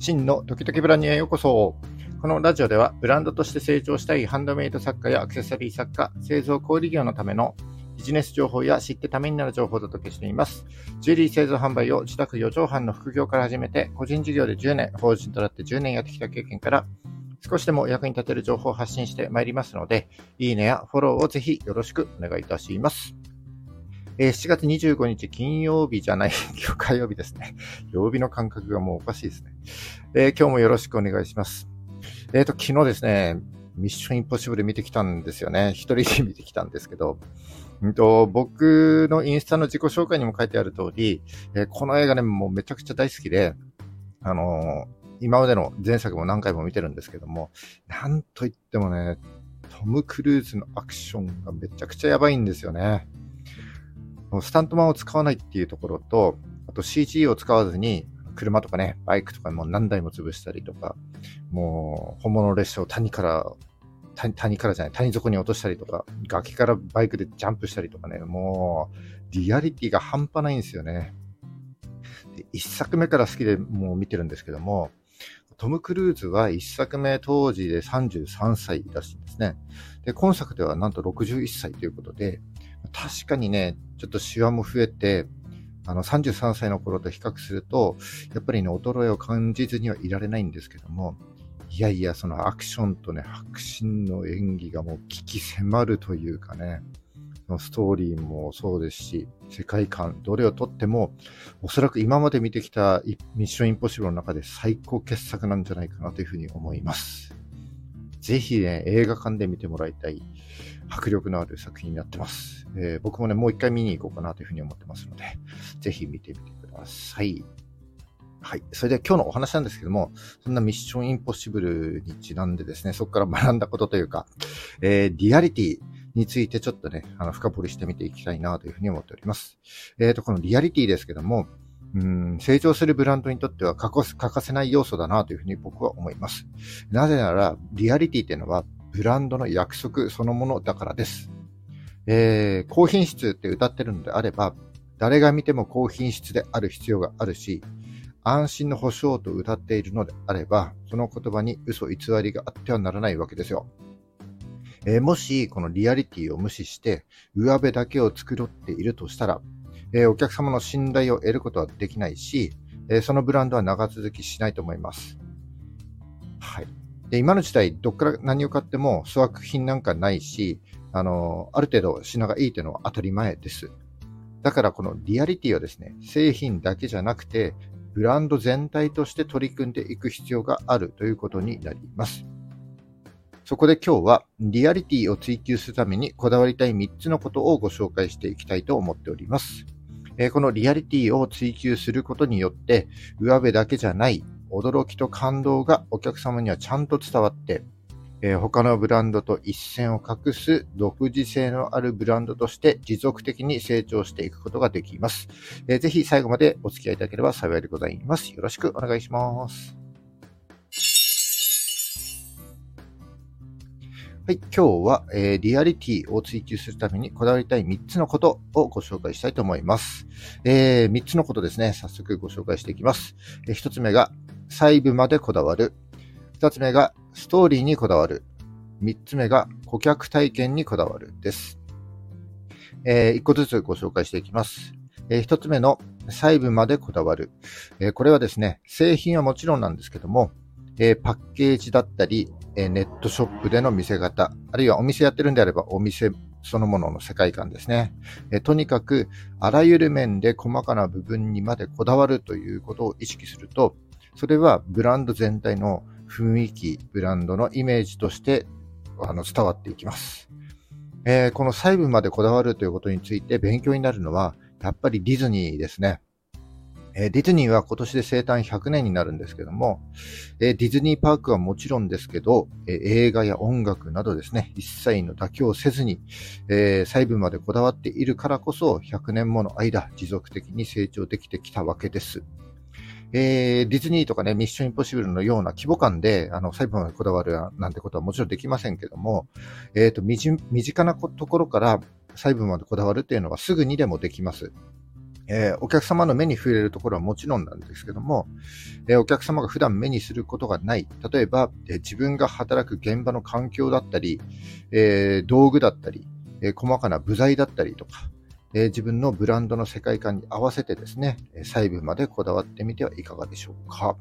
真の時々ブランニュへようこそ。このラジオではブランドとして成長したいハンドメイド作家やアクセサリー作家、製造小売業のためのビジネス情報や知ってためになる情報をお届けしています。ジュエリー製造販売を自宅4畳半の副業から始めて、個人事業で10年、法人となって10年やってきた経験から、少しでも役に立てる情報を発信してまいりますので、いいねやフォローをぜひよろしくお願いいたします。えー、7月25日金曜日じゃない、今日火曜日ですね。曜日の感覚がもうおかしいですね。えー、今日もよろしくお願いします。えっ、ー、と、昨日ですね、ミッションインポッシブル見てきたんですよね。一人で見てきたんですけど、うんと、僕のインスタの自己紹介にも書いてある通り、えー、この映画ね、もうめちゃくちゃ大好きで、あのー、今までの前作も何回も見てるんですけども、なんといってもね、トム・クルーズのアクションがめちゃくちゃやばいんですよね。スタントマンを使わないっていうところと、あと CG を使わずに、車とかね、バイクとかもう何台も潰したりとか、もう本物の列車を谷から谷、谷からじゃない、谷底に落としたりとか、崖からバイクでジャンプしたりとかね、もう、リアリティが半端ないんですよね。で一作目から好きでもう見てるんですけども、トム・クルーズは一作目当時で33歳らしいんですね。で、今作ではなんと61歳ということで、確かにね、ちょっとシワも増えて、あの、33歳の頃と比較すると、やっぱりね、衰えを感じずにはいられないんですけども、いやいや、そのアクションとね、迫真の演技がもう危機迫るというかね、ストーリーもそうですし、世界観、どれをとっても、おそらく今まで見てきたミッションインポッシブルの中で最高傑作なんじゃないかなというふうに思います。ぜひね、映画館で見てもらいたい。迫力のある作品になってます。えー、僕もね、もう一回見に行こうかなというふうに思ってますので、ぜひ見てみてください。はい。それでは今日のお話なんですけども、そんなミッションインポッシブルにちなんでですね、そこから学んだことというか、えー、リアリティについてちょっとね、あの、深掘りしてみていきたいなというふうに思っております。えっ、ー、と、このリアリティですけども、うん、成長するブランドにとっては欠かせない要素だなというふうに僕は思います。なぜなら、リアリティっていうのはブランドの約束そのものだからです。えー、高品質って歌ってるのであれば、誰が見ても高品質である必要があるし、安心の保証と歌っているのであれば、その言葉に嘘偽りがあってはならないわけですよ。えー、もし、このリアリティを無視して、上辺だけを繕っているとしたら、えー、お客様の信頼を得ることはできないし、えー、そのブランドは長続きしないと思います。はい。で、今の時代、どっから何を買っても粗悪品なんかないし、あの、ある程度品がいいというのは当たり前です。だからこのリアリティはですね、製品だけじゃなくて、ブランド全体として取り組んでいく必要があるということになります。そこで今日はリアリティを追求するためにこだわりたい3つのことをご紹介していきたいと思っております。このリアリティを追求することによって、上辺だけじゃない驚きと感動がお客様にはちゃんと伝わって、えー、他のブランドと一線を画す独自性のあるブランドとして持続的に成長していくことができます。えー、ぜひ最後までお付き合いいただければ幸いでございます。よろしくお願いします。はい、今日は、えー、リアリティを追求するためにこだわりたい3つのことをご紹介したいと思います。えー、3つのことですね、早速ご紹介していきます。えー、1つ目が細部までこだわる。二つ目がストーリーにこだわる。三つ目が顧客体験にこだわるです。えー、一個ずつご紹介していきます。えー、一つ目の細部までこだわる。えー、これはですね、製品はもちろんなんですけども、え、パッケージだったり、えネットショップでの見せ方、あるいはお店やってるんであればお店そのものの世界観ですね。えとにかく、あらゆる面で細かな部分にまでこだわるということを意識すると、それはブランド全体の雰囲気、ブランドのイメージとしてあの伝わっていきます。えー、この細部までこだわるということについて勉強になるのは、やっぱりディズニーですね。えー、ディズニーは今年で生誕100年になるんですけども、えー、ディズニーパークはもちろんですけど、え映画や音楽などですね、一切の妥協せずに、え細部までこだわっているからこそ、100年もの間、持続的に成長できてきたわけです。えー、ディズニーとかね、ミッションインポッシブルのような規模感で、あの、細部までこだわるなんてことはもちろんできませんけども、えっ、ー、と、身近なところから細部までこだわるっていうのはすぐにでもできます。えー、お客様の目に触れるところはもちろんなんですけども、えー、お客様が普段目にすることがない、例えば、えー、自分が働く現場の環境だったり、え道具だったり、え細かな部材だったりとか、え自分のブランドの世界観に合わせてですね、細部までこだわってみてはいかがでしょうか。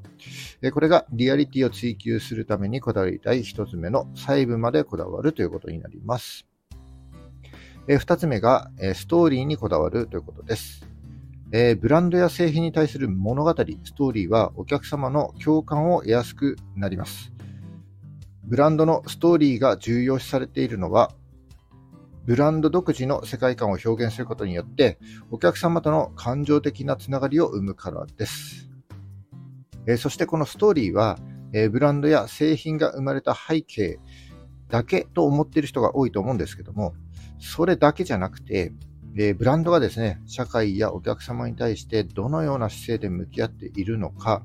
えこれがリアリティを追求するためにこだわりたい一つ目の細部までこだわるということになります。え二つ目が、えストーリーにこだわるということです。え、ブランドや製品に対する物語、ストーリーはお客様の共感を得やすくなります。ブランドのストーリーが重要視されているのは、ブランド独自の世界観を表現することによって、お客様との感情的なつながりを生むからです。え、そしてこのストーリーは、え、ブランドや製品が生まれた背景だけと思っている人が多いと思うんですけども、それだけじゃなくて、えー、ブランドがですね、社会やお客様に対してどのような姿勢で向き合っているのか、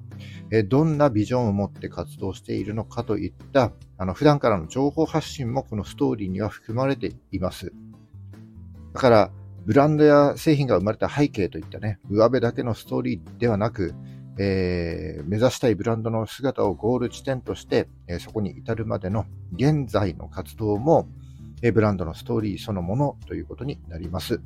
えー、どんなビジョンを持って活動しているのかといった、あの、普段からの情報発信もこのストーリーには含まれています。だから、ブランドや製品が生まれた背景といったね、上辺だけのストーリーではなく、えー、目指したいブランドの姿をゴール地点として、えー、そこに至るまでの現在の活動も、えー、ブランドのストーリーそのものということになります。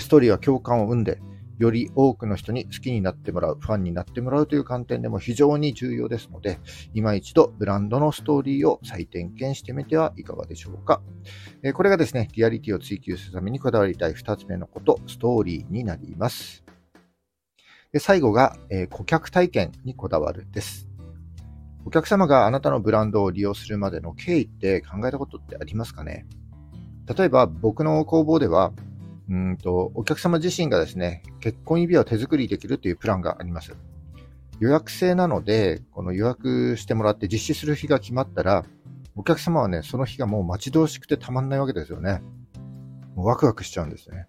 ストーリーは共感を生んで、より多くの人に好きになってもらう、ファンになってもらうという観点でも非常に重要ですので、今一度ブランドのストーリーを再点検してみてはいかがでしょうか。えこれがですね、リアリティを追求するためにこだわりたい2つ目のこと、ストーリーになります。で最後が、え顧客体験にこだわるです。お客様があなたのブランドを利用するまでの経緯って考えたことってありますかね？例えば僕の工房ではうんと、お客様自身がですね、結婚指輪を手作りできるというプランがあります。予約制なので、この予約してもらって実施する日が決まったら、お客様はね、その日がもう待ち遠しくてたまんないわけですよね。もうワクワクしちゃうんですね。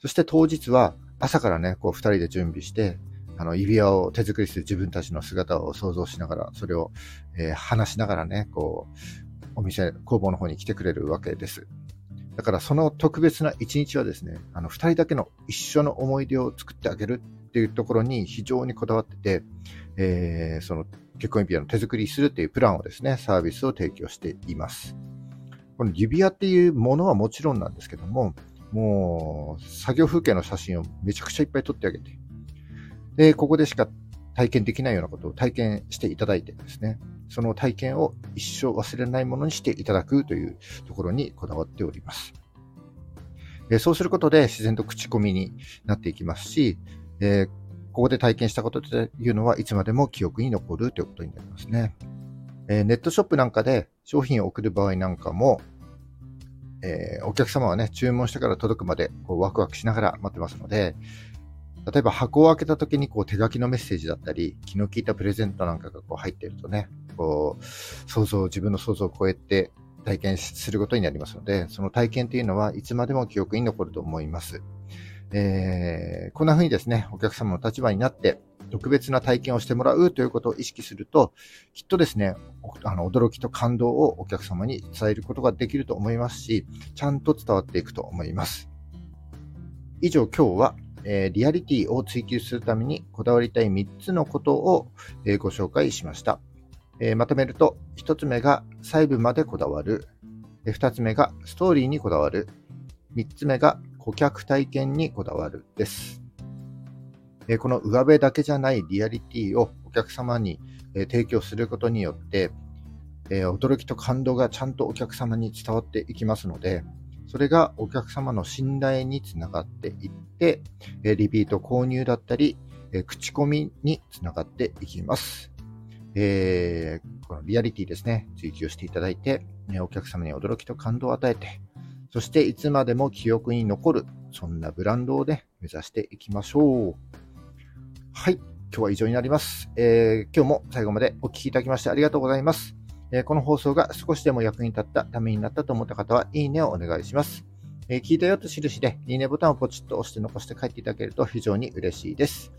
そして当日は朝からね、こう二人で準備して、あの、指輪を手作りする自分たちの姿を想像しながら、それを、えー、話しながらね、こう、お店、工房の方に来てくれるわけです。だからその特別な一日はですね、あの二人だけの一緒の思い出を作ってあげるっていうところに非常にこだわってて、えー、その結婚指輪の手作りするっていうプランをですね、サービスを提供しています。この指輪っていうものはもちろんなんですけども、もう作業風景の写真をめちゃくちゃいっぱい撮ってあげて、で、ここでしか体験できないようなことを体験していただいてですね、その体験を一生忘れないものにしていただくというところにこだわっております。そうすることで自然と口コミになっていきますし、えここで体験したことというのはいつまでも記憶に残るということになりますね。えネットショップなんかで商品を送る場合なんかも、え、お客様はね、注文してから届くまでこうワクワクしながら待ってますので、例えば箱を開けた時にこう手書きのメッセージだったり、気の利いたプレゼントなんかがこう入っているとね、こう、想像、自分の想像を超えて体験することになりますので、その体験というのはいつまでも記憶に残ると思います。えー、こんな風にですね、お客様の立場になって特別な体験をしてもらうということを意識すると、きっとですね、あの驚きと感動をお客様に伝えることができると思いますし、ちゃんと伝わっていくと思います。以上、今日はえー、リアリティを追求するためにこだわりたい3つのことを、えー、ご紹介しました。えー、まとめると、1つ目が細部までこだわる。2つ目がストーリーにこだわる。3つ目が顧客体験にこだわるです。えこの上辺だけじゃないリアリティをお客様に、え提供することによって、え驚きと感動がちゃんとお客様に伝わっていきますので、それがお客様の信頼につながっていって、リピート購入だったり、口コミにつながっていきます。えー、このリアリティですね、追求していただいて、お客様に驚きと感動を与えて、そしていつまでも記憶に残る、そんなブランドをね、目指していきましょう。はい、今日は以上になります。えー、今日も最後までお聴きいただきましてありがとうございます。えこの放送が少しでも役に立ったためになったと思った方は、いいねをお願いします。え聞いたよと印で、いいねボタンをポチッと押して残して帰っていただけると非常に嬉しいです。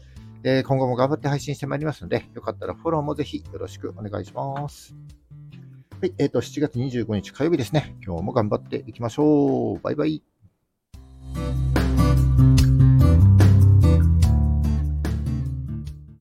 え今後も頑張って配信してまいりますので、よかったらフォローもぜひよろしくお願いします。はい、えっ、ー、と、7月25日火曜日ですね。今日も頑張っていきましょう。バイバイ。